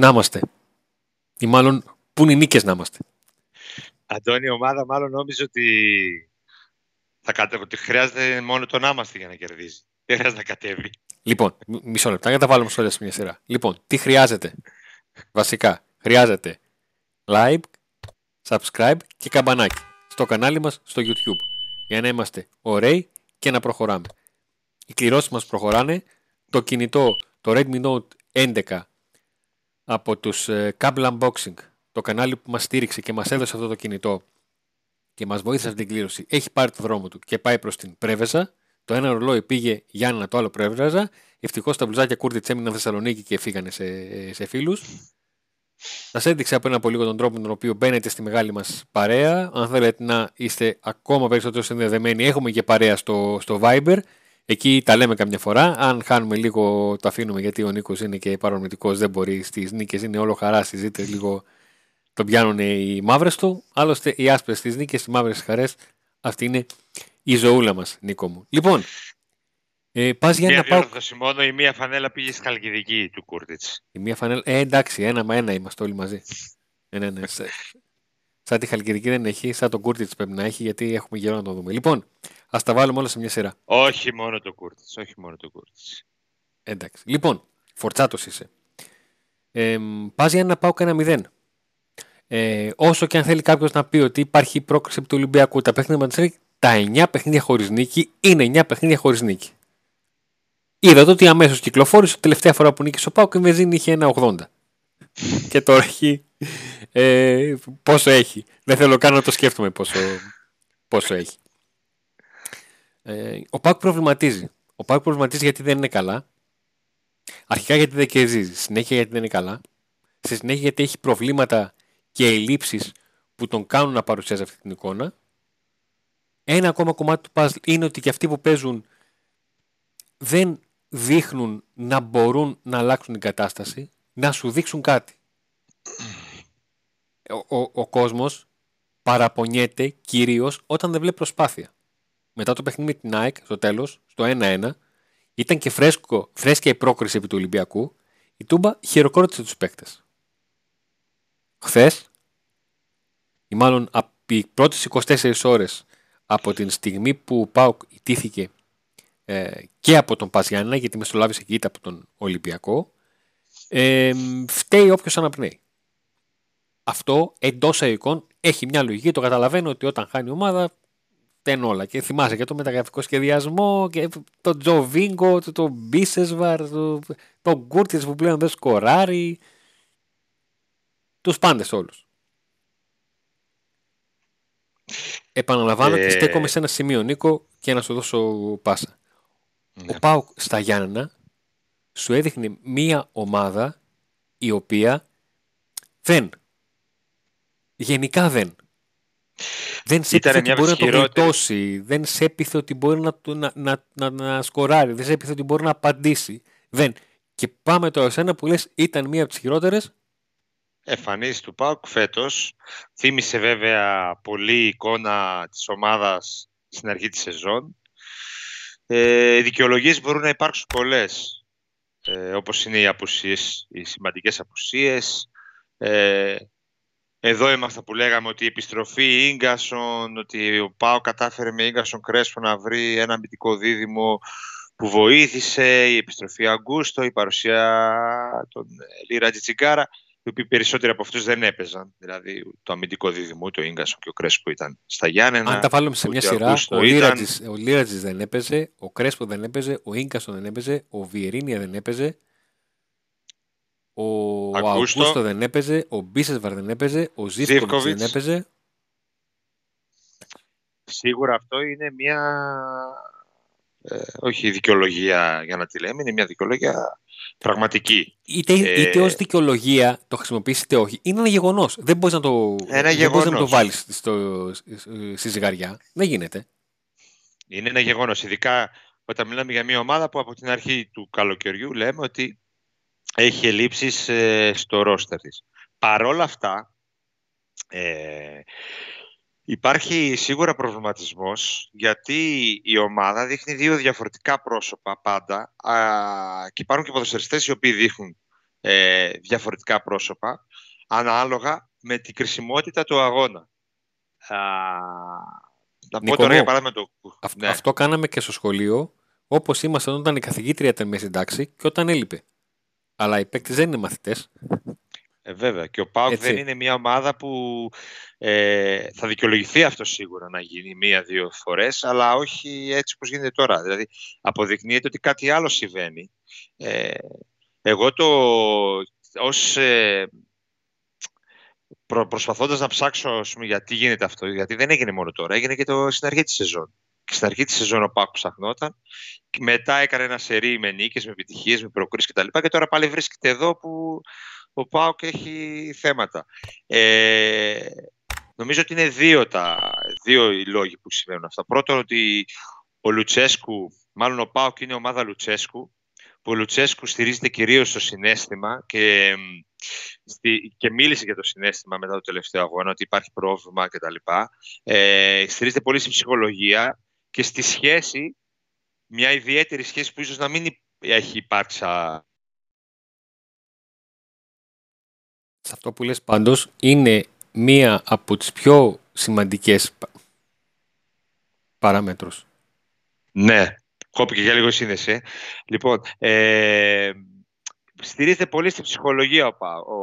να είμαστε. Ή μάλλον πού είναι οι νίκες να είμαστε. Αντώνη, η ομάδα μάλλον νόμιζε ότι, θα κατε... ότι χρειάζεται μόνο το να είμαστε για να κερδίζει. Δεν χρειάζεται να κατέβει. Λοιπόν, μισό λεπτό, για να τα βάλουμε όλα σε μια σειρά. Λοιπόν, τι χρειάζεται; Βασικά, χρειάζεται like, subscribe και καμπανάκι στο κανάλι μας στο YouTube για να είμαστε ωραίοι και να προχωράμε. Οι κληρώσεις μας προχωράνε. Το κινητό, το Redmi Note 11 από τους ε, Cable Unboxing, το κανάλι που μας στήριξε και μας έδωσε αυτό το κινητό και μας βοήθησε αυτή την κλήρωση, έχει πάρει το δρόμο του και πάει προς την Πρέβεζα. Το ένα ρολόι πήγε Γιάννα, το άλλο Πρέβεζα. Ευτυχώς τα μπλουζάκια Κούρτιτς έμειναν Θεσσαλονίκη και φύγανε σε, σε φίλους. Σας έδειξα από ένα πολύ λίγο τον τρόπο με τον οποίο μπαίνετε στη μεγάλη μας παρέα. Αν θέλετε να είστε ακόμα περισσότερο συνδεδεμένοι, έχουμε και παρέα στο, στο Viber. Εκεί τα λέμε καμιά φορά. Αν χάνουμε λίγο, το αφήνουμε γιατί ο Νίκος είναι και παρορμητικός, δεν μπορεί στις νίκες, είναι όλο χαρά. Συζήτητε λίγο, τον πιάνουν οι μαύρες του. Άλλωστε, οι άσπρες στις νίκες, οι μαύρες χαρές, αυτή είναι η ζωούλα μας, Νίκο μου. Λοιπόν, ε, πας για Μία να πάω. μόνο η μία φανέλα πήγε στη Χαλκιδική του Κούρτιτς. Η μία φανέλα. Ε, εντάξει, ένα με ένα είμαστε όλοι μαζί. Ε, ναι, ναι. Σαν τη Χαλκιδική δεν έχει, σαν τον Κούρτιτς πρέπει να έχει, γιατί έχουμε γερό να το δούμε. Λοιπόν, ας τα βάλουμε όλα σε μια σειρά. Όχι μόνο το Κούρτιτ, όχι μόνο το Κούρτιτ. Εντάξει. Λοιπόν, φορτσάτος είσαι. Ε, Πας για να πάω κανένα μηδέν. Ε, όσο και αν θέλει κάποιος να πει ότι υπάρχει πρόκληση του Ολυμπιακού, τα παιχνίδια τα 9 παιχνίδια χωρίς νίκη είναι 9 παιχνίδια χωρίς νίκη. Είδατε ότι αμέσως κυκλοφόρησε τελευταία φορά που νίκησε ο Πάουκ η βενζίνη είχε ένα 80. και τώρα έχει. Ε, πόσο έχει. Δεν θέλω καν να το σκέφτομαι πόσο, πόσο έχει. Ε, ο Πάουκ προβληματίζει. Ο Πάουκ προβληματίζει γιατί δεν είναι καλά. Αρχικά γιατί δεν κερδίζει. Συνέχεια γιατί δεν είναι καλά. Στη συνέχεια γιατί έχει προβλήματα και ελλείψεις που τον κάνουν να παρουσιάζει αυτή την εικόνα. Ένα ακόμα κομμάτι του puzzle είναι ότι και αυτοί που παίζουν δεν δείχνουν να μπορούν να αλλάξουν την κατάσταση, να σου δείξουν κάτι. Ο, ο, ο κόσμος παραπονιέται κυρίως όταν δεν βλέπει προσπάθεια. Μετά το παιχνίδι με την ΑΕΚ, στο τέλος, στο 1-1, ήταν και φρέσκο, φρέσκια η πρόκριση επί του Ολυμπιακού, η Τούμπα χειροκρότησε τους παίκτες. Χθες, ή μάλλον από οι πρώτες 24 ώρες από την στιγμή που ο Πάουκ ιτήθηκε ε, και από τον Παζιάννα, γιατί μεσολάβησε και από τον Ολυμπιακό, ε, φταίει όποιος αναπνέει. Αυτό εντός εικόν έχει μια λογική. Το καταλαβαίνω ότι όταν χάνει η ομάδα φταίνουν όλα. Και θυμάσαι και το μεταγραφικό σχεδιασμό και τον Τζο Βίγκο, τον Μπίσεσβαρ, τον το Γκούρτιτ που πλέον δεν σκοράρει. Τους πάντες όλους. Επαναλαμβάνω ε... και στέκομαι σε ένα σημείο, Νίκο, και να σου δώσω πάσα. Ναι. Ο Πάουκ στα Γιάννενα σου έδειχνε μία ομάδα η οποία δεν. Γενικά δεν. Δεν σε έπιθε ότι μπορεί να το γλιτώσει. Δεν σε έπιθε ότι μπορεί να, να, να, να, να σκοράρει. Δεν σε έπιθε ότι μπορεί να απαντήσει. Δεν. Και πάμε τώρα σε ένα που λες ήταν μία από τις χειρότερες. Εμφανίσεις του ΠΑΟΚ φέτος. Θύμισε βέβαια πολύ εικόνα της ομάδας στην αρχή της σεζόν. Ε, οι δικαιολογίες μπορούν να υπάρξουν πολλές, ε, όπως είναι οι, απουσίες, οι σημαντικές απουσίες. Ε, εδώ είμαστε που λέγαμε ότι η επιστροφή Ίγκασον, ότι ο Πάο κατάφερε με Ίγκασον Κρέσπο να βρει ένα αμυντικό δίδυμο που βοήθησε, η επιστροφή Αγκούστο, η παρουσία των Λίρα Τζιτσιγκάρα οι οποίοι περισσότεροι από αυτούς δεν έπαιζαν. Δηλαδή το αμυντικό δίδυμο, το γκασον και ο Κρέσπο ήταν στα Γιάννενα. Αν τα βάλουμε σε μια σειρά, ο Λίρατζη ήταν... δεν έπαιζε, ο Κρέσπο δεν έπαιζε, ο γκασον δεν έπαιζε, ο Βιερίνια δεν έπαιζε, ο Αγκούστο δεν έπαιζε, ο Μπίσεσβαρ δεν έπαιζε, ο Ζήφκοβιτς δεν έπαιζε. Σίγουρα αυτό είναι μια ε, όχι δικαιολογία για να τη λέμε, είναι μια δικαιολογία πραγματική. Είτε, ε, είτε ως δικαιολογία το χρησιμοποιήσει είτε όχι, είναι ένα γεγονός. Δεν μπορείς να το, να το βάλεις στη ζυγαριά. Δεν γίνεται. Είναι ένα γεγονός. Ειδικά όταν μιλάμε για μια ομάδα που από την αρχή του καλοκαιριού λέμε ότι έχει ελλείψεις ε, στο ρόστερ της. Παρόλα αυτά, ε, Υπάρχει σίγουρα προβληματισμός γιατί η ομάδα δείχνει δύο διαφορετικά πρόσωπα πάντα α, και υπάρχουν και ποδοσφαιριστές οι οποίοι δείχνουν ε, διαφορετικά πρόσωπα, ανάλογα με την κρισιμότητα του αγώνα. Α, να πω τώρα για παράδειγμα το... Ναι. Αυτό κάναμε και στο σχολείο, όπως ήμασταν όταν η καθηγήτρια ήταν μέσα στην τάξη και όταν έλειπε. Αλλά οι παίκτες δεν είναι μαθητές. Ε, βέβαια. Και ο Πάουκ δεν είναι μια ομάδα που ε, θα δικαιολογηθεί αυτό σίγουρα να γίνει μία-δύο φορές, αλλά όχι έτσι όπως γίνεται τώρα. Δηλαδή, αποδεικνύεται ότι κάτι άλλο συμβαίνει. Ε, εγώ το ως... Ε, προ, προσπαθώντας να ψάξω πούμε, γιατί γίνεται αυτό, γιατί δεν έγινε μόνο τώρα, έγινε και το, στην αρχή της σεζόν. Και στην αρχή της σεζόν ο Πάουκ ψαχνόταν, και μετά έκανε ένα σερί με νίκες, με επιτυχίες, με προκρίσεις κτλ. Και τώρα πάλι βρίσκεται εδώ που ο Πάουκ έχει θέματα. Ε, νομίζω ότι είναι δύο, τα, δύο οι λόγοι που σημαίνουν αυτά. Πρώτον ότι ο Λουτσέσκου, μάλλον ο Πάουκ είναι ομάδα Λουτσέσκου, που ο Λουτσέσκου στηρίζεται κυρίως στο συνέστημα και, και μίλησε για το συνέστημα μετά το τελευταίο αγώνα, ότι υπάρχει πρόβλημα κτλ. Ε, στηρίζεται πολύ στην ψυχολογία και στη σχέση, μια ιδιαίτερη σχέση που ίσως να μην έχει υπάρξει σε αυτό που λες πάντως είναι μία από τις πιο σημαντικές παράμετρους. Ναι, κόπηκε για λίγο η σύνδεση. Ε. Λοιπόν, ε, στηρίζεται πολύ στην ψυχολογία ο, Πα, ο,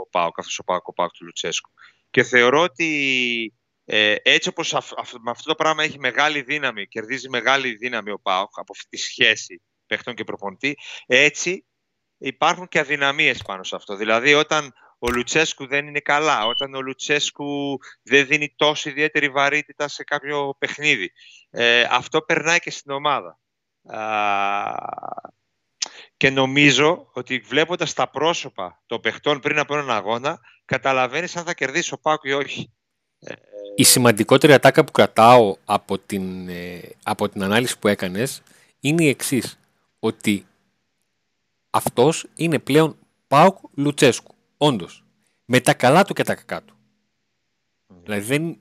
ο Πάο, καθώς ο Πάο, ο Πάο του Λουτσέσκου. Και θεωρώ ότι ε, έτσι όπως με αυτό το πράγμα έχει μεγάλη δύναμη, κερδίζει μεγάλη δύναμη ο Πάο από αυτή τη σχέση παιχτών και προπονητή, έτσι υπάρχουν και αδυναμίες πάνω σε αυτό. Δηλαδή όταν ο Λουτσέσκου δεν είναι καλά, όταν ο Λουτσέσκου δεν δίνει τόσο ιδιαίτερη βαρύτητα σε κάποιο παιχνίδι. Ε, αυτό περνάει και στην ομάδα. και νομίζω ότι βλέποντας τα πρόσωπα των παιχτών πριν από έναν αγώνα, καταλαβαίνεις αν θα κερδίσει ο Πάκου ή όχι. Ε, η σημαντικότερη ατάκα που κρατάω από την, ε, από την ανάλυση που έκανες είναι η εξής. Ότι αυτός είναι πλέον Πάουκ Λουτσέσκου. Όντως. Με τα καλά του και τα κακά του. Δηλαδή δεν...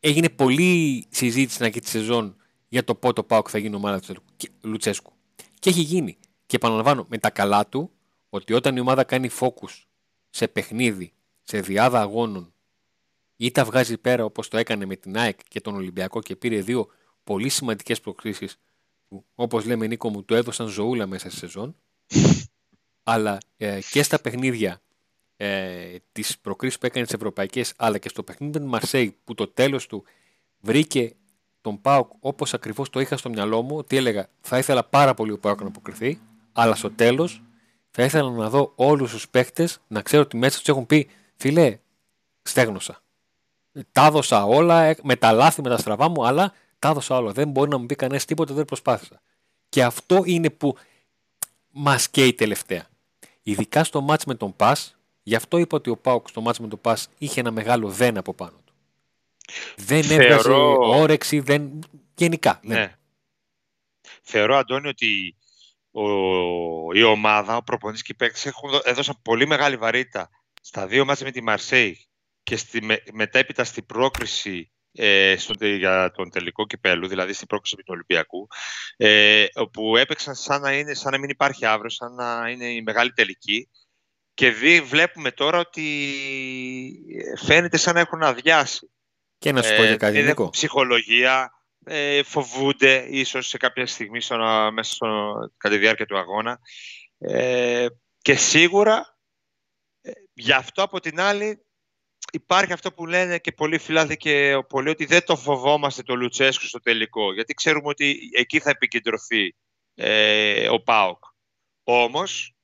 έγινε πολλή συζήτηση στην αρχή της σεζόν για το πότε ο Πάουκ θα γίνει ομάδα του Λουτσέσκου. Και έχει γίνει. Και επαναλαμβάνω, με τα καλά του, ότι όταν η ομάδα κάνει focus σε παιχνίδι, σε διάδα αγώνων, ή τα βγάζει πέρα όπως το έκανε με την ΑΕΚ και τον Ολυμπιακό και πήρε δύο πολύ σημαντικές προκρίσει που, όπως λέμε Νίκο μου, του έδωσαν ζωούλα μέσα στη σεζόν. αλλά ε, και στα παιχνίδια ε, τις προκρίσεις που έκανε στις ευρωπαϊκές αλλά και στο παιχνίδι με Μαρσέη που το τέλος του βρήκε τον Πάοκ όπως ακριβώς το είχα στο μυαλό μου ότι έλεγα θα ήθελα πάρα πολύ ο Πάοκ να αποκριθεί αλλά στο τέλος θα ήθελα να δω όλους τους παίχτες να ξέρω ότι μέσα τους έχουν πει φίλε στέγνωσα τα έδωσα όλα ε, με τα λάθη με τα στραβά μου αλλά τα έδωσα όλα δεν μπορεί να μου πει κανένας τίποτα δεν προσπάθησα και αυτό είναι που μας καίει τελευταία ειδικά στο μάτς με τον Πας Γι' αυτό είπα ότι ο Πάουκ στο μάτσο με το Πας είχε ένα μεγάλο δεν από πάνω του. Δεν Θεωρώ... έβγαζε όρεξη, δεν... γενικά. Ναι. Θεωρώ, Αντώνη, ότι ο... η ομάδα, ο προπονητής και οι παίκτες έδωσαν πολύ μεγάλη βαρύτητα στα δύο μάτια με τη Μαρσέη και στη, με, μετέπειτα στην πρόκριση ε, στον, για τον τελικό κυπέλου, δηλαδή στην πρόκριση του Ολυμπιακού, ε, όπου έπαιξαν σαν να, είναι, σαν να μην υπάρχει αύριο, σαν να είναι η μεγάλη τελική και δει, βλέπουμε τώρα ότι φαίνεται σαν να έχουν αδειάσει. Και να σου πω για κάτι, ε, Ψυχολογία, ε, φοβούνται ίσως σε κάποια στιγμή στο, μέσα στο, κατά τη διάρκεια του αγώνα. Ε, και σίγουρα, ε, γι' αυτό από την άλλη, υπάρχει αυτό που λένε και πολλοί φιλάθλοι και πολλοί ότι δεν το φοβόμαστε το Λουτσέσκου στο τελικό, γιατί ξέρουμε ότι εκεί θα επικεντρωθεί ε, ο ΠΑΟΚ. Όμως,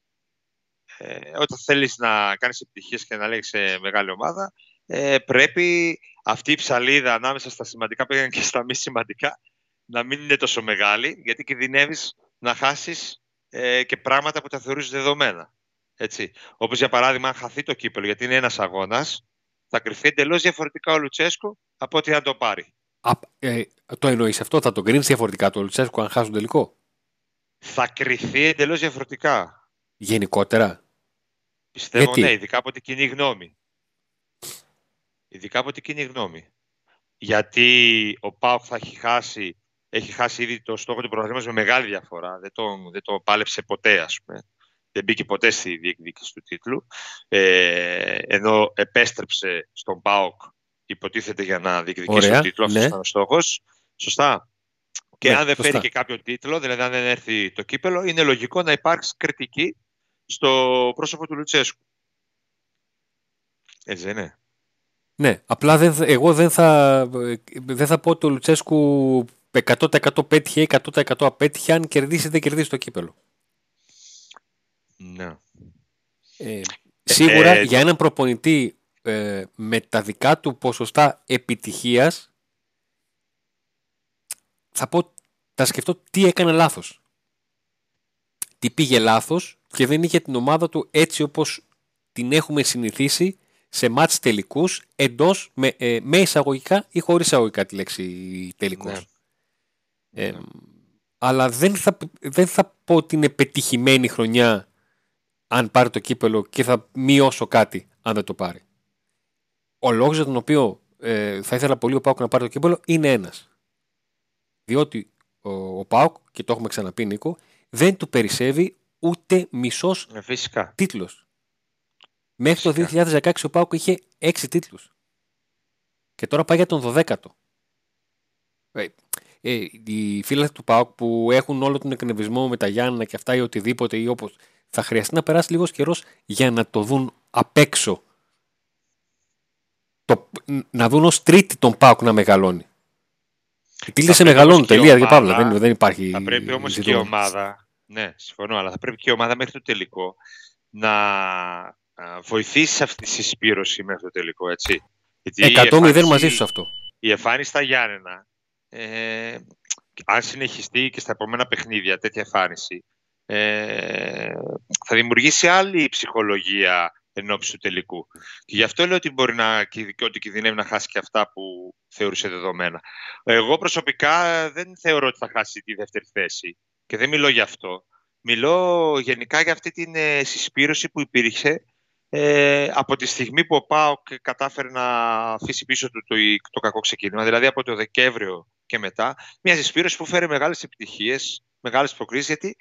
ε, όταν θέλεις να κάνεις επιτυχίες και να λέγεις μεγάλη ομάδα, ε, πρέπει αυτή η ψαλίδα ανάμεσα στα σημαντικά πήγαινε και στα μη σημαντικά να μην είναι τόσο μεγάλη, γιατί κινδυνεύεις να χάσεις ε, και πράγματα που τα θεωρείς δεδομένα. Έτσι. Όπως για παράδειγμα, αν χαθεί το κύπελο, γιατί είναι ένας αγώνας, θα κρυφθεί εντελώς διαφορετικά ο Λουτσέσκο από ότι αν το πάρει. Α, ε, το εννοείς αυτό, θα το κρίνεις διαφορετικά το Λουτσέσκο αν χάσουν τελικό; Θα κρυφθεί εντελώς διαφορετικά. Γενικότερα. Πιστεύω Γιατί; ναι, ειδικά από την κοινή γνώμη. Ειδικά από την κοινή γνώμη. Γιατί ο Πάοκ θα έχει χάσει, έχει χάσει ήδη το στόχο του προγραμματισμού με μεγάλη διαφορά. Δεν το, δεν το πάλεψε ποτέ, ας πούμε. Δεν μπήκε ποτέ στη διεκδίκηση του τίτλου, ε, ενώ επέστρεψε στον ΠΑΟΚ υποτίθεται για να διεκδικήσει τον τίτλο, ναι. αυτός ήταν ο στόχος. Σωστά. Και ναι, αν δεν φέρει και κάποιο τίτλο, δηλαδή αν δεν έρθει το κύπελο, είναι λογικό να υπάρξει κριτική στο πρόσωπο του Λουτσέσκου. Έτσι δεν είναι. Ναι, απλά δεν, εγώ δεν θα, δεν θα πω ότι ο Λουτσέσκου 100% πέτυχε ή 100% απέτυχε αν κερδίσει δεν κερδίσει το κύπελο. Ναι. Ε, σίγουρα ε, για έναν προπονητή ε, με τα δικά του ποσοστά επιτυχίας θα πω, θα σκεφτώ τι έκανε λάθος. Τι πήγε λάθος και δεν είχε την ομάδα του έτσι όπως την έχουμε συνηθίσει σε μάτς τελικούς εντός με, ε, με εισαγωγικά ή χωρίς εισαγωγικά τη λέξη τελικός. Ναι. Ε, αλλά δεν θα, δεν θα πω ότι είναι πετυχημένη χρονιά αν πάρει το κύπελο και θα μειώσω κάτι αν δεν το πάρει. Ο λόγος για τον οποίο ε, θα ήθελα πολύ ο Πάουκ να πάρει το κύπελο είναι ένας. Διότι ο, ο Πάουκ, και το έχουμε ξαναπεί Νίκο, δεν του περισσεύει ούτε μισός ε, τίτλος. Μέχρι το 2016 ο Πάουκ είχε 6 τίτλους. Και τώρα πάει για τον 12ο. Ε, ε, οι φίλοι του ΠΑΟΚ που έχουν όλο τον εκνευρισμό με τα Γιάννα και αυτά ή οτιδήποτε ή όπως θα χρειαστεί να περάσει λίγος καιρός για να το δουν απ' έξω. Το, να δουν ως τρίτη τον ΠΑΟΚ να μεγαλώνει. Τι σε μεγαλώνει τελεία και παύλα. Δεν, δεν υπάρχει. Θα πρέπει όμως και η ομάδα. Ναι, συμφωνώ, αλλά θα πρέπει και η ομάδα μέχρι το τελικό να βοηθήσει αυτή τη συσπήρωση μέχρι το τελικό, έτσι. 100-0 μαζί σου αυτό. Η εμφάνιση στα Γιάννενα, ε, αν συνεχιστεί και στα επόμενα παιχνίδια τέτοια εμφάνιση, ε, θα δημιουργήσει άλλη ψυχολογία εν ώψη του τελικού. Και γι' αυτό λέω ότι μπορεί να ότι κινδυνεύει να χάσει και αυτά που θεωρούσε δεδομένα. Εγώ προσωπικά δεν θεωρώ ότι θα χάσει τη δεύτερη θέση και δεν μιλώ γι' αυτό. Μιλώ γενικά για αυτή την ε, συσπήρωση που υπήρχε ε, από τη στιγμή που ο ΠΑΟΚ κατάφερε να αφήσει πίσω του το, το, κακό ξεκίνημα, δηλαδή από το Δεκέμβριο και μετά, μια συσπήρωση που φέρει μεγάλες επιτυχίες, μεγάλες προκρίσεις, γιατί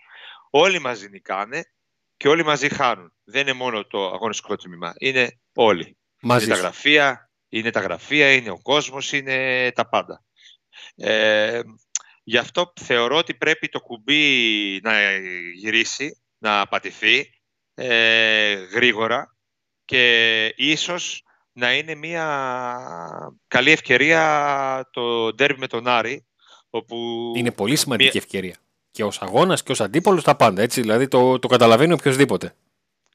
όλοι μαζί νικάνε και όλοι μαζί χάνουν. Δεν είναι μόνο το αγωνιστικό τμήμα, είναι όλοι. Μαζί είναι τα γραφεία, είναι τα γραφεία, είναι ο κόσμος, είναι τα πάντα. Ε, γι' αυτό θεωρώ ότι πρέπει το κουμπί να γυρίσει, να πατηθεί ε, γρήγορα και ίσως να είναι μια καλή ευκαιρία το ντέρμπι με τον Άρη. Όπου είναι πολύ σημαντική ευκαιρία. Και ως αγώνας και ως αντίπολος τα πάντα. Έτσι, δηλαδή το, το καταλαβαίνει οποιοδήποτε.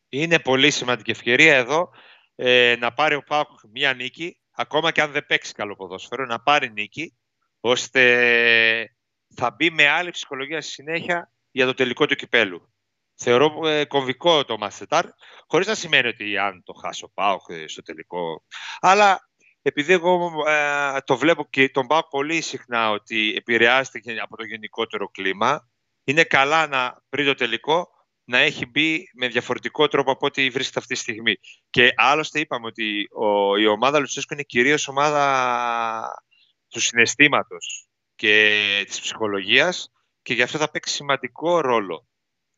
Είναι πολύ σημαντική ευκαιρία εδώ ε, να πάρει ο Πάκου μια νίκη, ακόμα και αν δεν παίξει καλό ποδόσφαιρο, να πάρει νίκη, ώστε θα μπει με άλλη ψυχολογία στη συνέχεια για το τελικό του κυπέλου. Θεωρώ ε, κομβικό το Μασετάρ, χωρίς να σημαίνει ότι αν το χάσω πάω στο τελικό. Αλλά επειδή εγώ ε, το βλέπω και τον πάω πολύ συχνά ότι επηρεάζεται από το γενικότερο κλίμα, είναι καλά να πριν το τελικό να έχει μπει με διαφορετικό τρόπο από ό,τι βρίσκεται αυτή τη στιγμή. Και άλλωστε είπαμε ότι ο, η ομάδα Λουτσέσκου είναι κυρίως ομάδα του συναισθήματος και της ψυχολογίας και γι' αυτό θα παίξει σημαντικό ρόλο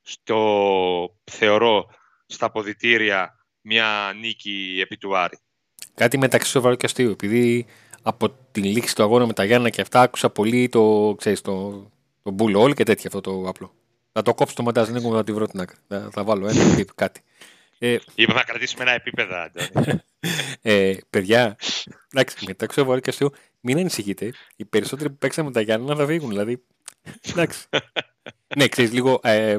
στο, θεωρώ, στα αποδητήρια μια νίκη επί του Άρη. Κάτι μεταξύ σοβαρού και αστείου, επειδή από την λήξη του αγώνα με τα Γιάννα και αυτά άκουσα πολύ το, ξέρεις, το, το μπουλ και τέτοια αυτό το απλό. Θα το κόψω το μοντάζ, δεν να τη βρω την άκρη. Θα, θα βάλω ένα πιπ, κάτι. Ε, Είπα να κρατήσουμε ένα επίπεδο, ε, παιδιά, εντάξει, μεταξύ σοβαρού και αστείου, μην ανησυχείτε. Οι περισσότεροι που παίξαν με τα Γιάννα θα φύγουν. Δηλαδή, εντάξει ναι, ξέρεις λίγο, ε,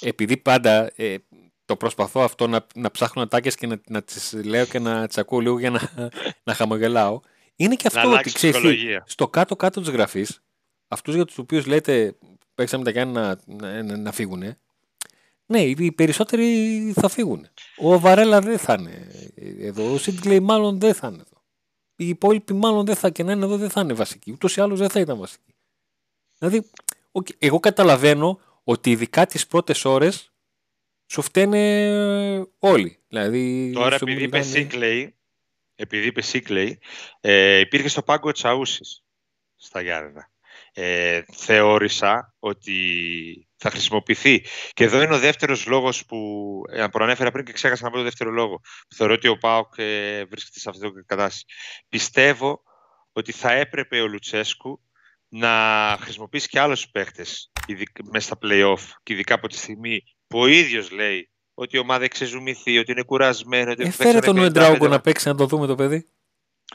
επειδή πάντα ε, το προσπαθώ αυτό να, να ψάχνω ατάκες και να, να τις λέω και να τις ακούω λίγο για να, να χαμογελάω. Είναι και αυτό ότι ξέρεις, στο κάτω-κάτω της γραφής, αυτούς για τους οποίους λέτε παίξαμε τα Γιάννα να, να, να φύγουν, ναι, οι περισσότεροι θα φύγουν. Ο Βαρέλα δεν θα είναι εδώ, ο Σίτγκλεϊ μάλλον δεν θα είναι εδώ. Οι υπόλοιποι μάλλον δεν θα και να είναι εδώ δεν θα είναι βασικοί. Ούτως ή άλλως δεν θα ήταν βασικοί. Δηλαδή, εγώ καταλαβαίνω ότι ειδικά τις πρώτες ώρες σου φταίνε όλοι. Δηλαδή, Τώρα επειδή είπε Σίκλεϊ, επειδή είπε Σίκλεϊ, ε, υπήρχε στο πάγκο Τσαούσης στα Γιάννενα. Ε, θεώρησα ότι θα χρησιμοποιηθεί. Και εδώ είναι ο δεύτερος λόγος που ε, προανέφερα πριν και ξέχασα να πω το δεύτερο λόγο. Θεωρώ ότι ο ΠΑΟΚ ε, βρίσκεται σε αυτή την κατάσταση. Πιστεύω ότι θα έπρεπε ο Λουτσέσκου να χρησιμοποιήσει και άλλους παίχτες μέσα στα play-off και ειδικά από τη στιγμή που ο ίδιος λέει ότι η ομάδα έχει ξεζουμηθεί, ότι είναι κουρασμένο. Ότι ε, φέρε τον Ουεντράουγκο να παίξει να το δούμε το παιδί.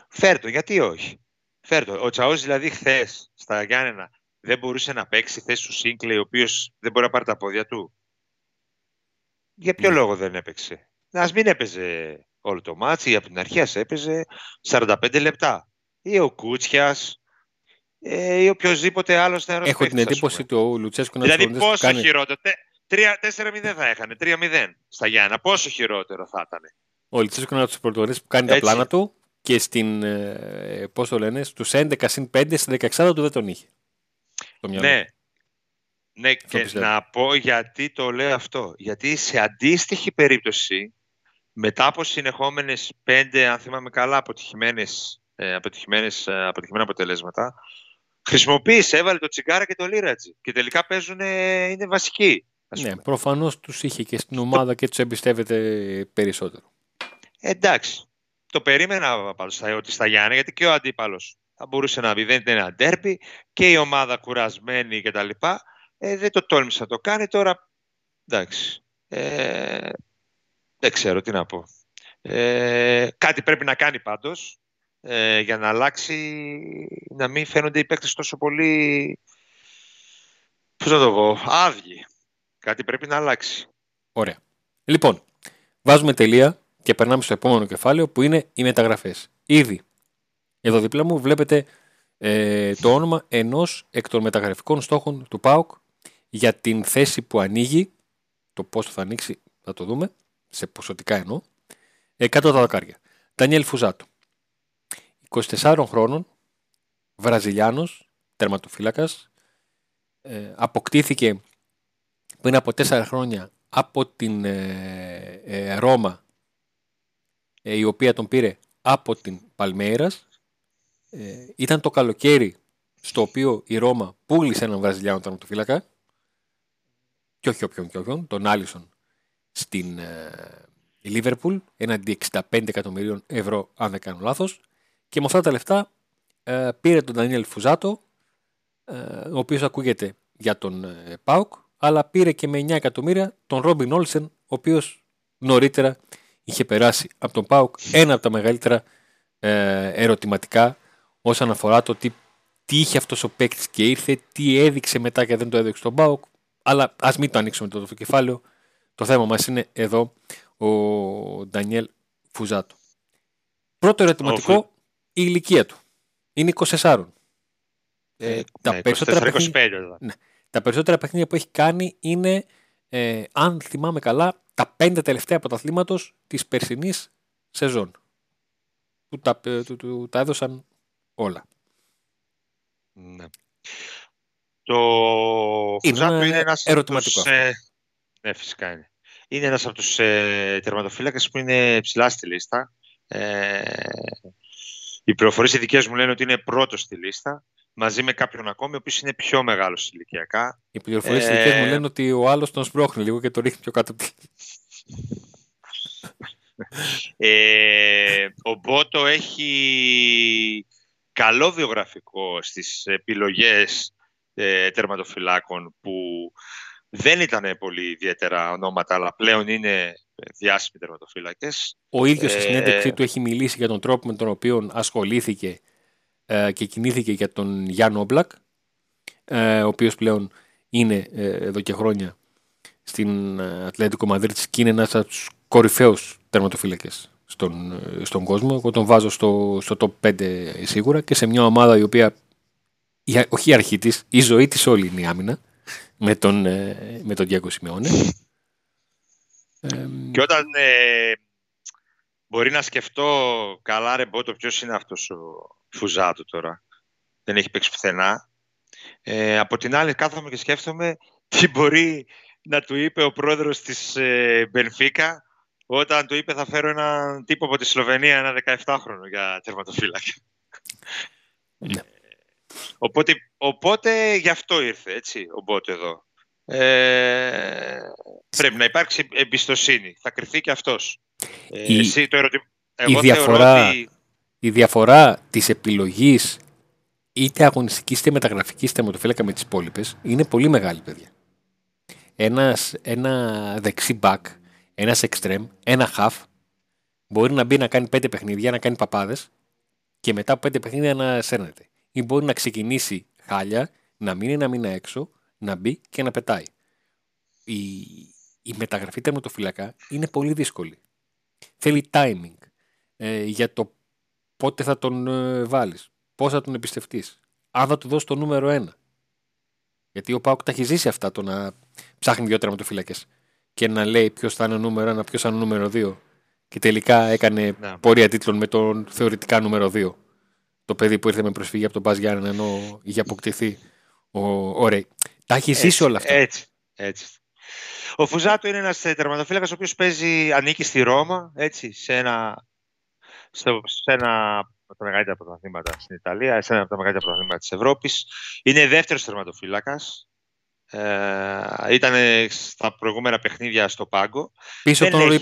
Φέρε το, γιατί όχι; Φέρε το. Ο Τσαός δηλαδή χθες στα Γιάννενα δεν μπορούσε να παίξει θέση του Σίντκλεϊ, ο οποίος δεν μπορεί να πάρει τα πόδια του; Για ποιο ναι. λόγο δεν έπαιξε; Α μην έπαιζε όλο το ματς ή από την αρχή ας έπαιζε 45 λεπτά. Ή ο Κούτσιας ε, ή οποιοδήποτε άλλος νεαρός Έχω την εντύπωση ότι ο Λουτσέσκο να Δηλαδή πόσο κάνει... χειρότερο. 4-0 θα έχανε. 3-0 στα Γιάννενα. Πόσο χειρότερο θα ήταν. Ο Λουτσέσκο είναι από τους που κάνει Έτσι. τα πλάνα του και στην, ε, πώς το λένε, στους 11 συν 5 στην 16 του δεν τον είχε. Ναι. Ναι, και να πω γιατί το λέω αυτό. Γιατί σε αντίστοιχη περίπτωση, μετά από συνεχόμενες πέντε, αν θυμάμαι καλά, αποτυχημένες, ε, αποτυχημένες, ε, αποτυχημένα αποτελέσματα, χρησιμοποίησε, έβαλε το τσιγκάρα και το λίρατζι. Και τελικά παίζουν, είναι βασικοί. Ναι, προφανώς τους είχε και στην ομάδα και τους εμπιστεύεται περισσότερο. Εντάξει. Το περίμενα πάντως ότι στα Γιάννη, γιατί και ο αντίπαλος θα μπορούσε να πει δεν είναι ένα ντέρπι και η ομάδα κουρασμένη κτλ. Ε, δεν το τόλμησε να το κάνει τώρα. Εντάξει. Ε, δεν ξέρω τι να πω. Ε, κάτι πρέπει να κάνει πάντως ε, για να αλλάξει, να μην φαίνονται οι παίκτες τόσο πολύ, πώς να το πω, άδειοι. Κάτι πρέπει να αλλάξει. Ωραία. Λοιπόν, βάζουμε τελεία και περνάμε στο επόμενο κεφάλαιο που είναι οι μεταγραφές. Ήδη εδώ δίπλα μου βλέπετε ε, το όνομα ενός εκ των μεταγραφικών στόχων του ΠΑΟΚ για την θέση που ανοίγει, το πόσο θα ανοίξει θα το δούμε, σε ποσοτικά εννοώ, ε, κάτω τα δοκάρια. Ντανιέλ Φουζάτο, 24 χρόνων, Βραζιλιάνος, τερματοφύλακας, ε, αποκτήθηκε πριν από 4 χρόνια από την ε, ε Ρώμα, ε, η οποία τον πήρε από την Παλμέιρας ε, ήταν το καλοκαίρι στο οποίο η Ρώμα πούλησε έναν Βραζιλιάνο τερματοφύλακα και όχι όποιον και όποιον, τον Άλισον στην ε, Λίβερπουλ έναντι 65 εκατομμυρίων ευρώ αν δεν κάνω λάθος. Και με αυτά τα λεφτά ε, πήρε τον Ντανιέλ Φουζάτο ε, ο οποίος ακούγεται για τον ε, ΠΑΟΚ αλλά πήρε και με 9 εκατομμύρια τον Ρόμπιν Όλσεν ο οποίος νωρίτερα είχε περάσει από τον ΠΑΟΚ ένα από τα μεγαλύτερα ε, ερωτηματικά όσον αφορά το τι, τι είχε αυτός ο παίκτης και ήρθε, τι έδειξε μετά και δεν το έδειξε στον Μπάουκ. Αλλά ας μην το ανοίξουμε το, το κεφάλαιο. Το θέμα μας είναι εδώ ο Ντανιέλ Φουζάτο. Πρώτο ερωτηματικό, η ηλικία του. Είναι 24. Ε, ε, τα, ναι, περισσότερα 24, παιχνίδια, ναι, τα περισσότερα παιχνίδια που έχει κάνει είναι, ε, αν θυμάμαι καλά, τα πέντε τελευταία πρωταθλήματος της περσινής σεζόν. Που τα, ε, του, του, τα έδωσαν όλα. Ναι. Το Φουζάτο είναι ένας ερωτηματικό. Από τους, ε, ναι, φυσικά είναι. Είναι ένας από τους ε, τερματοφύλακες που είναι ψηλά στη λίστα. Ε, οι πληροφορίες ειδικές μου λένε ότι είναι πρώτος στη λίστα μαζί με κάποιον ακόμη, ο οποίος είναι πιο μεγάλος ηλικιακά. Οι πληροφορίες ε, ειδικές μου λένε ότι ο άλλος τον σπρώχνει λίγο και το ρίχνει πιο κάτω. ε, ο Μπότο έχει καλό βιογραφικό στις επιλογές ε, τερματοφυλάκων που δεν ήταν πολύ ιδιαίτερα ονόματα, αλλά πλέον είναι διάσημοι τερματοφύλακες. Ο ίδιος στη συνέντευξή ε, του έχει μιλήσει για τον τρόπο με τον οποίο ασχολήθηκε ε, και κινήθηκε για τον Γιάννο Όμπλακ, ε, ο οποίος πλέον είναι ε, εδώ και χρόνια στην Ατλέτικο Μαδρίτης και είναι ένας από τους κορυφαίους τερματοφύλακες στον, στον κόσμο. Εγώ τον βάζω στο, στο top 5 σίγουρα και σε μια ομάδα η οποία, η, όχι η αρχή της, η ζωή της όλη είναι η άμυνα με τον, ε, με τον Διάκο Σιμεώνε. Και όταν ε, μπορεί να σκεφτώ καλά ρε Μπότο ποιος είναι αυτός ο Φουζάτο τώρα. Δεν έχει παίξει πουθενά. Ε, από την άλλη κάθομαι και σκέφτομαι τι μπορεί να του είπε ο πρόεδρος της ε, Μπενφίκα όταν του είπε θα φέρω έναν τύπο από τη Σλοβενία, ένα 17χρονο για τερματοφύλακα. Ναι. Οπότε, οπότε γι' αυτό ήρθε, έτσι, ο Μπότ εδώ. Ε, πρέπει να υπάρξει εμπιστοσύνη. Θα κρυθεί και αυτός. Ε, η, εσύ το ερωτη... η, διαφορά, ότι... η διαφορά της επιλογής είτε αγωνιστικής είτε μεταγραφικής θερματοφύλακα με τις υπόλοιπες είναι πολύ μεγάλη, παιδιά. Ένας, ένα δεξί back, ένας extreme, ένα half μπορεί να μπει να κάνει πέντε παιχνίδια, να κάνει παπάδες και μετά από πέντε παιχνίδια να σέρνεται. Ή μπορεί να ξεκινήσει χάλια, να μείνει ένα μήνα έξω, να μπει και να πετάει. Η, η μεταγραφή τερματοφυλακά είναι πολύ δύσκολη. Θέλει timing ε, για το πότε θα τον ε, βάλεις, πώς θα τον εμπιστευτείς, αν θα του δώσεις το νούμερο ένα. Γιατί ο Πάουκ τα έχει ζήσει αυτά το να ψάχνει δύο τερματοφύλακες και να λέει ποιος θα είναι ο νούμερο ένα, ποιος θα είναι ο νούμερο δύο. Και τελικά έκανε ναι. πορεία τίτλων με τον θεωρητικά νούμερο δύο το παιδί που ήρθε με προσφυγή από τον Μπάζ Γιάννη ενώ είχε αποκτηθεί ο, ο Ρέι. Τα έχεις ζήσει όλα αυτά. Έτσι, έτσι. Ο Φουζάτο είναι ένας τερματοφύλακας ο οποίος παίζει, ανήκει στη Ρώμα, έτσι, σε ένα, σε ένα από τα μεγαλύτερα πρωταθλήματα στην Ιταλία, σε ένα από τα μεγαλύτερα πρωταθλήματα της Ευρώπης. Είναι δεύτερος τερματοφύλακας. Ε, ήταν στα προηγούμενα παιχνίδια στο Πάγκο. Πίσω τον Λουί,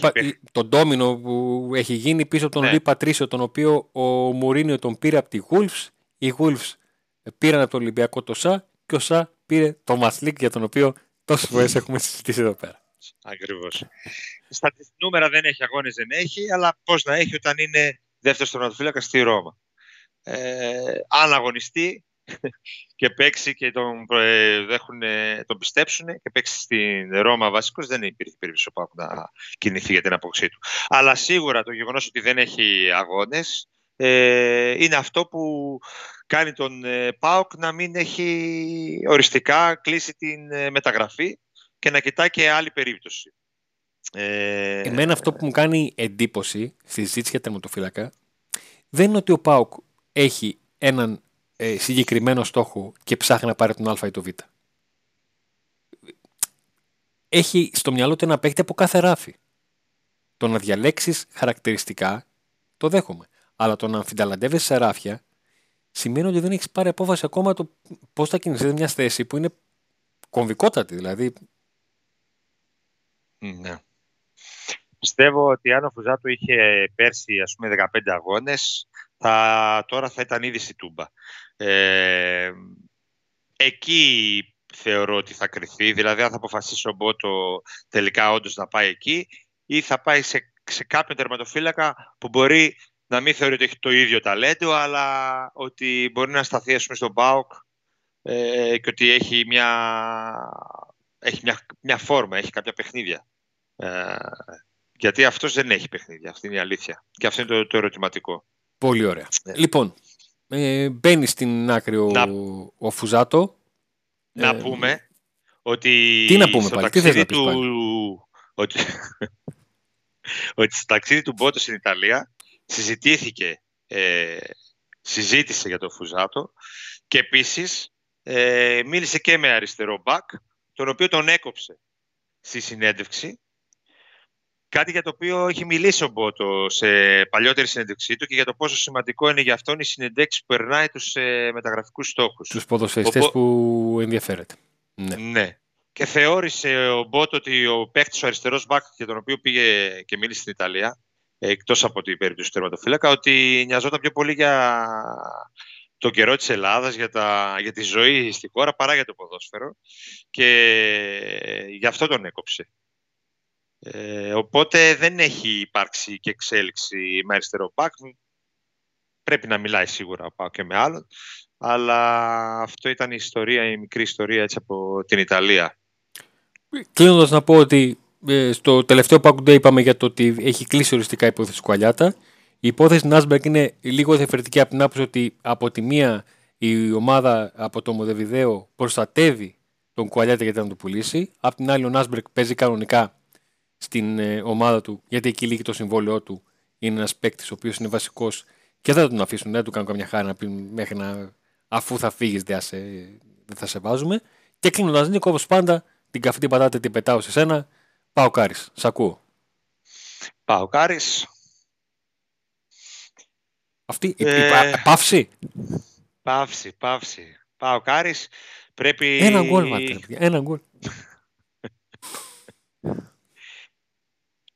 τον ντόμινο που έχει γίνει πίσω από τον ναι. Λουί Πατρίσιο, τον οποίο ο Μουρίνιο τον πήρε από τη Wolves. Οι Wolves πήραν από το Ολυμπιακό το ΣΑ και ο ΣΑ πήρε το Μασλίκ για τον οποίο τόσες φορές έχουμε συζητήσει εδώ πέρα. Ακριβώς. Στα νούμερα δεν έχει, αγώνες δεν έχει, αλλά πώς να έχει όταν είναι δεύτερος τερματοφύλακας στη Ρώμα. Ε, αν αγωνιστεί, και παίξει και τον, ε, έχουν, τον πιστέψουν και παίξει στην Ρώμα βασικός, δεν υπήρχε περίπτωση ο να κινηθεί για την απόξή του. Αλλά σίγουρα το γεγονός ότι δεν έχει αγώνες ε, είναι αυτό που κάνει τον ε, ΠΑΟΚ να μην έχει οριστικά κλείσει την ε, μεταγραφή και να κοιτάει και άλλη περίπτωση. Ε, Εμένα αυτό που μου κάνει εντύπωση στη συζήτηση για τερματοφύλακα δεν είναι ότι ο ΠΑΟΚ έχει έναν ε, συγκεκριμένο στόχο και ψάχνει να πάρει τον Α ή τον Β. Έχει στο μυαλό του ένα παίχτη από κάθε ράφι. Το να διαλέξεις χαρακτηριστικά το δέχομαι. Αλλά το να αμφιταλαντεύεσαι σε ράφια σημαίνει ότι δεν έχεις πάρει απόφαση ακόμα το πώς θα κινηθείς μια θέση που είναι κομβικότατη. Δηλαδή. Ναι. Πιστεύω ότι αν ο Φουζάτο είχε πέρσι ας πούμε 15 αγώνες, θα, τώρα θα ήταν ήδη στη Τούμπα. Ε, εκεί θεωρώ ότι θα κρυθεί, δηλαδή αν θα αποφασίσει ο Μπότο τελικά όντως να πάει εκεί ή θα πάει σε, σε κάποιον τερματοφύλακα που μπορεί να μην θεωρεί ότι έχει το ίδιο ταλέντο, αλλά ότι μπορεί να σταθεί ας πούμε, στον ΠΑΟΚ ε, και ότι έχει μια, έχει μια, μια φόρμα, έχει κάποια παιχνίδια. Ε, γιατί αυτός δεν έχει παιχνίδια, αυτή είναι η αλήθεια. Και αυτό είναι το, το ερωτηματικό. Πολύ ωραία. Ναι. Λοιπόν, ε, μπαίνει στην άκρη ο, να... ο Φουζάτο. Να ε, πούμε ότι. Τι να πούμε πάλι, τι θες να πεις του... πάλι; Ότι... ότι στο ταξίδι του Μπότο στην Ιταλία συζητήθηκε, ε, συζήτησε για τον Φουζάτο και επίσης ε, μίλησε και με αριστερό μπακ, τον οποίο τον έκοψε στη συνέντευξη Κάτι για το οποίο έχει μιλήσει ο Μπότο σε παλιότερη συνέντευξή του και για το πόσο σημαντικό είναι για αυτόν η συνεντέξη που περνάει τους ε, μεταγραφικούς στόχους. Τους ποδοσφαιριστές που ενδιαφέρεται. Ναι. ναι. Και θεώρησε ο Μπότο ότι ο παίκτης ο αριστερός μπακ για τον οποίο πήγε και μίλησε στην Ιταλία, εκτός από την περίπτωση του τερματοφύλακα, ότι νοιαζόταν πιο πολύ για το καιρό της Ελλάδας, για, τα, για τη ζωή στη χώρα παρά για το ποδόσφαιρο και γι' αυτό τον έκοψε. Ε, οπότε δεν έχει υπάρξει και εξέλιξη με αριστερό μπακ. Πρέπει να μιλάει σίγουρα πάω και με άλλον. Αλλά αυτό ήταν η ιστορία, η μικρή ιστορία έτσι από την Ιταλία. Κλείνοντας να πω ότι ε, στο τελευταίο Pack Day είπαμε για το ότι έχει κλείσει οριστικά η υπόθεση Κουαλιάτα. Η υπόθεση Νάσμπεργκ είναι λίγο διαφορετική από την άποψη ότι από τη μία η ομάδα από το Μοδεβιδέο προστατεύει τον Κουαλιάτα γιατί να το πουλήσει. Από την άλλη ο Νάσμπεργκ παίζει κανονικά στην ε, ομάδα του, γιατί εκεί λύγει το συμβόλαιό του. Είναι ένας παίκτης ο οποίος είναι βασικός και δεν θα τον αφήσουν, δεν του κάνουν καμιά χάρη να πει μέχρι να. αφού θα φύγεις, δεν, δεν θα σε βάζουμε. Και κλείνοντας, Νίκο, όπω πάντα, την καυτή πατάτε την πετάω σε σένα. Πάω Κάρις. Σ' ακούω. Πάω Κάρις. Αυτή η, ε... παύση. Παύση, παύση. Πάω Κάρις. Πρέπει... Ένα γκολ, μάτε. Ένα γκολ.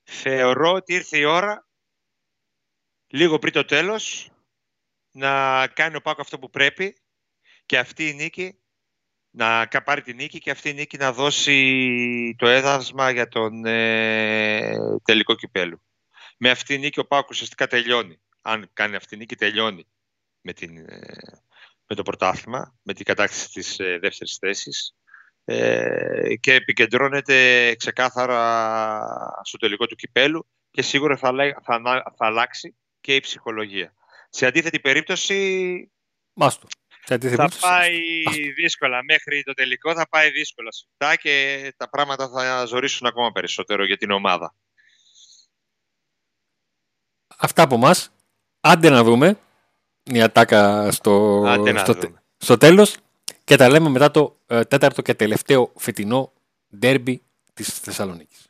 Θεωρώ ότι ήρθε η ώρα, λίγο πριν το τέλος, να κάνει ο Πάκο αυτό που πρέπει και αυτή η νίκη να πάρει τη νίκη και αυτή η νίκη να δώσει το έδασμα για τον ε, τελικό κυπέλου. Με αυτή η νίκη ο Πάκος ουσιαστικά τελειώνει. Αν κάνει αυτή η νίκη τελειώνει με, την, ε, με το πρωτάθλημα, με την κατάκτηση της ε, δεύτερης θέσης ε, και επικεντρώνεται ξεκάθαρα στο τελικό του κυπέλου και σίγουρα θα, θα, θα αλλάξει και η ψυχολογία. Σε αντίθετη περίπτωση Μάστο. Θα πάει δύσκολα. Μέχρι το τελικό θα πάει δύσκολα σφιχτά και τα πράγματα θα ζορίσουν ακόμα περισσότερο για την ομάδα. Αυτά από μας. Άντε να δούμε μια τάκα στο, στο, στο τέλος και τα λέμε μετά το ε, τέταρτο και τελευταίο φετινό ντέρμπι της Θεσσαλονίκης.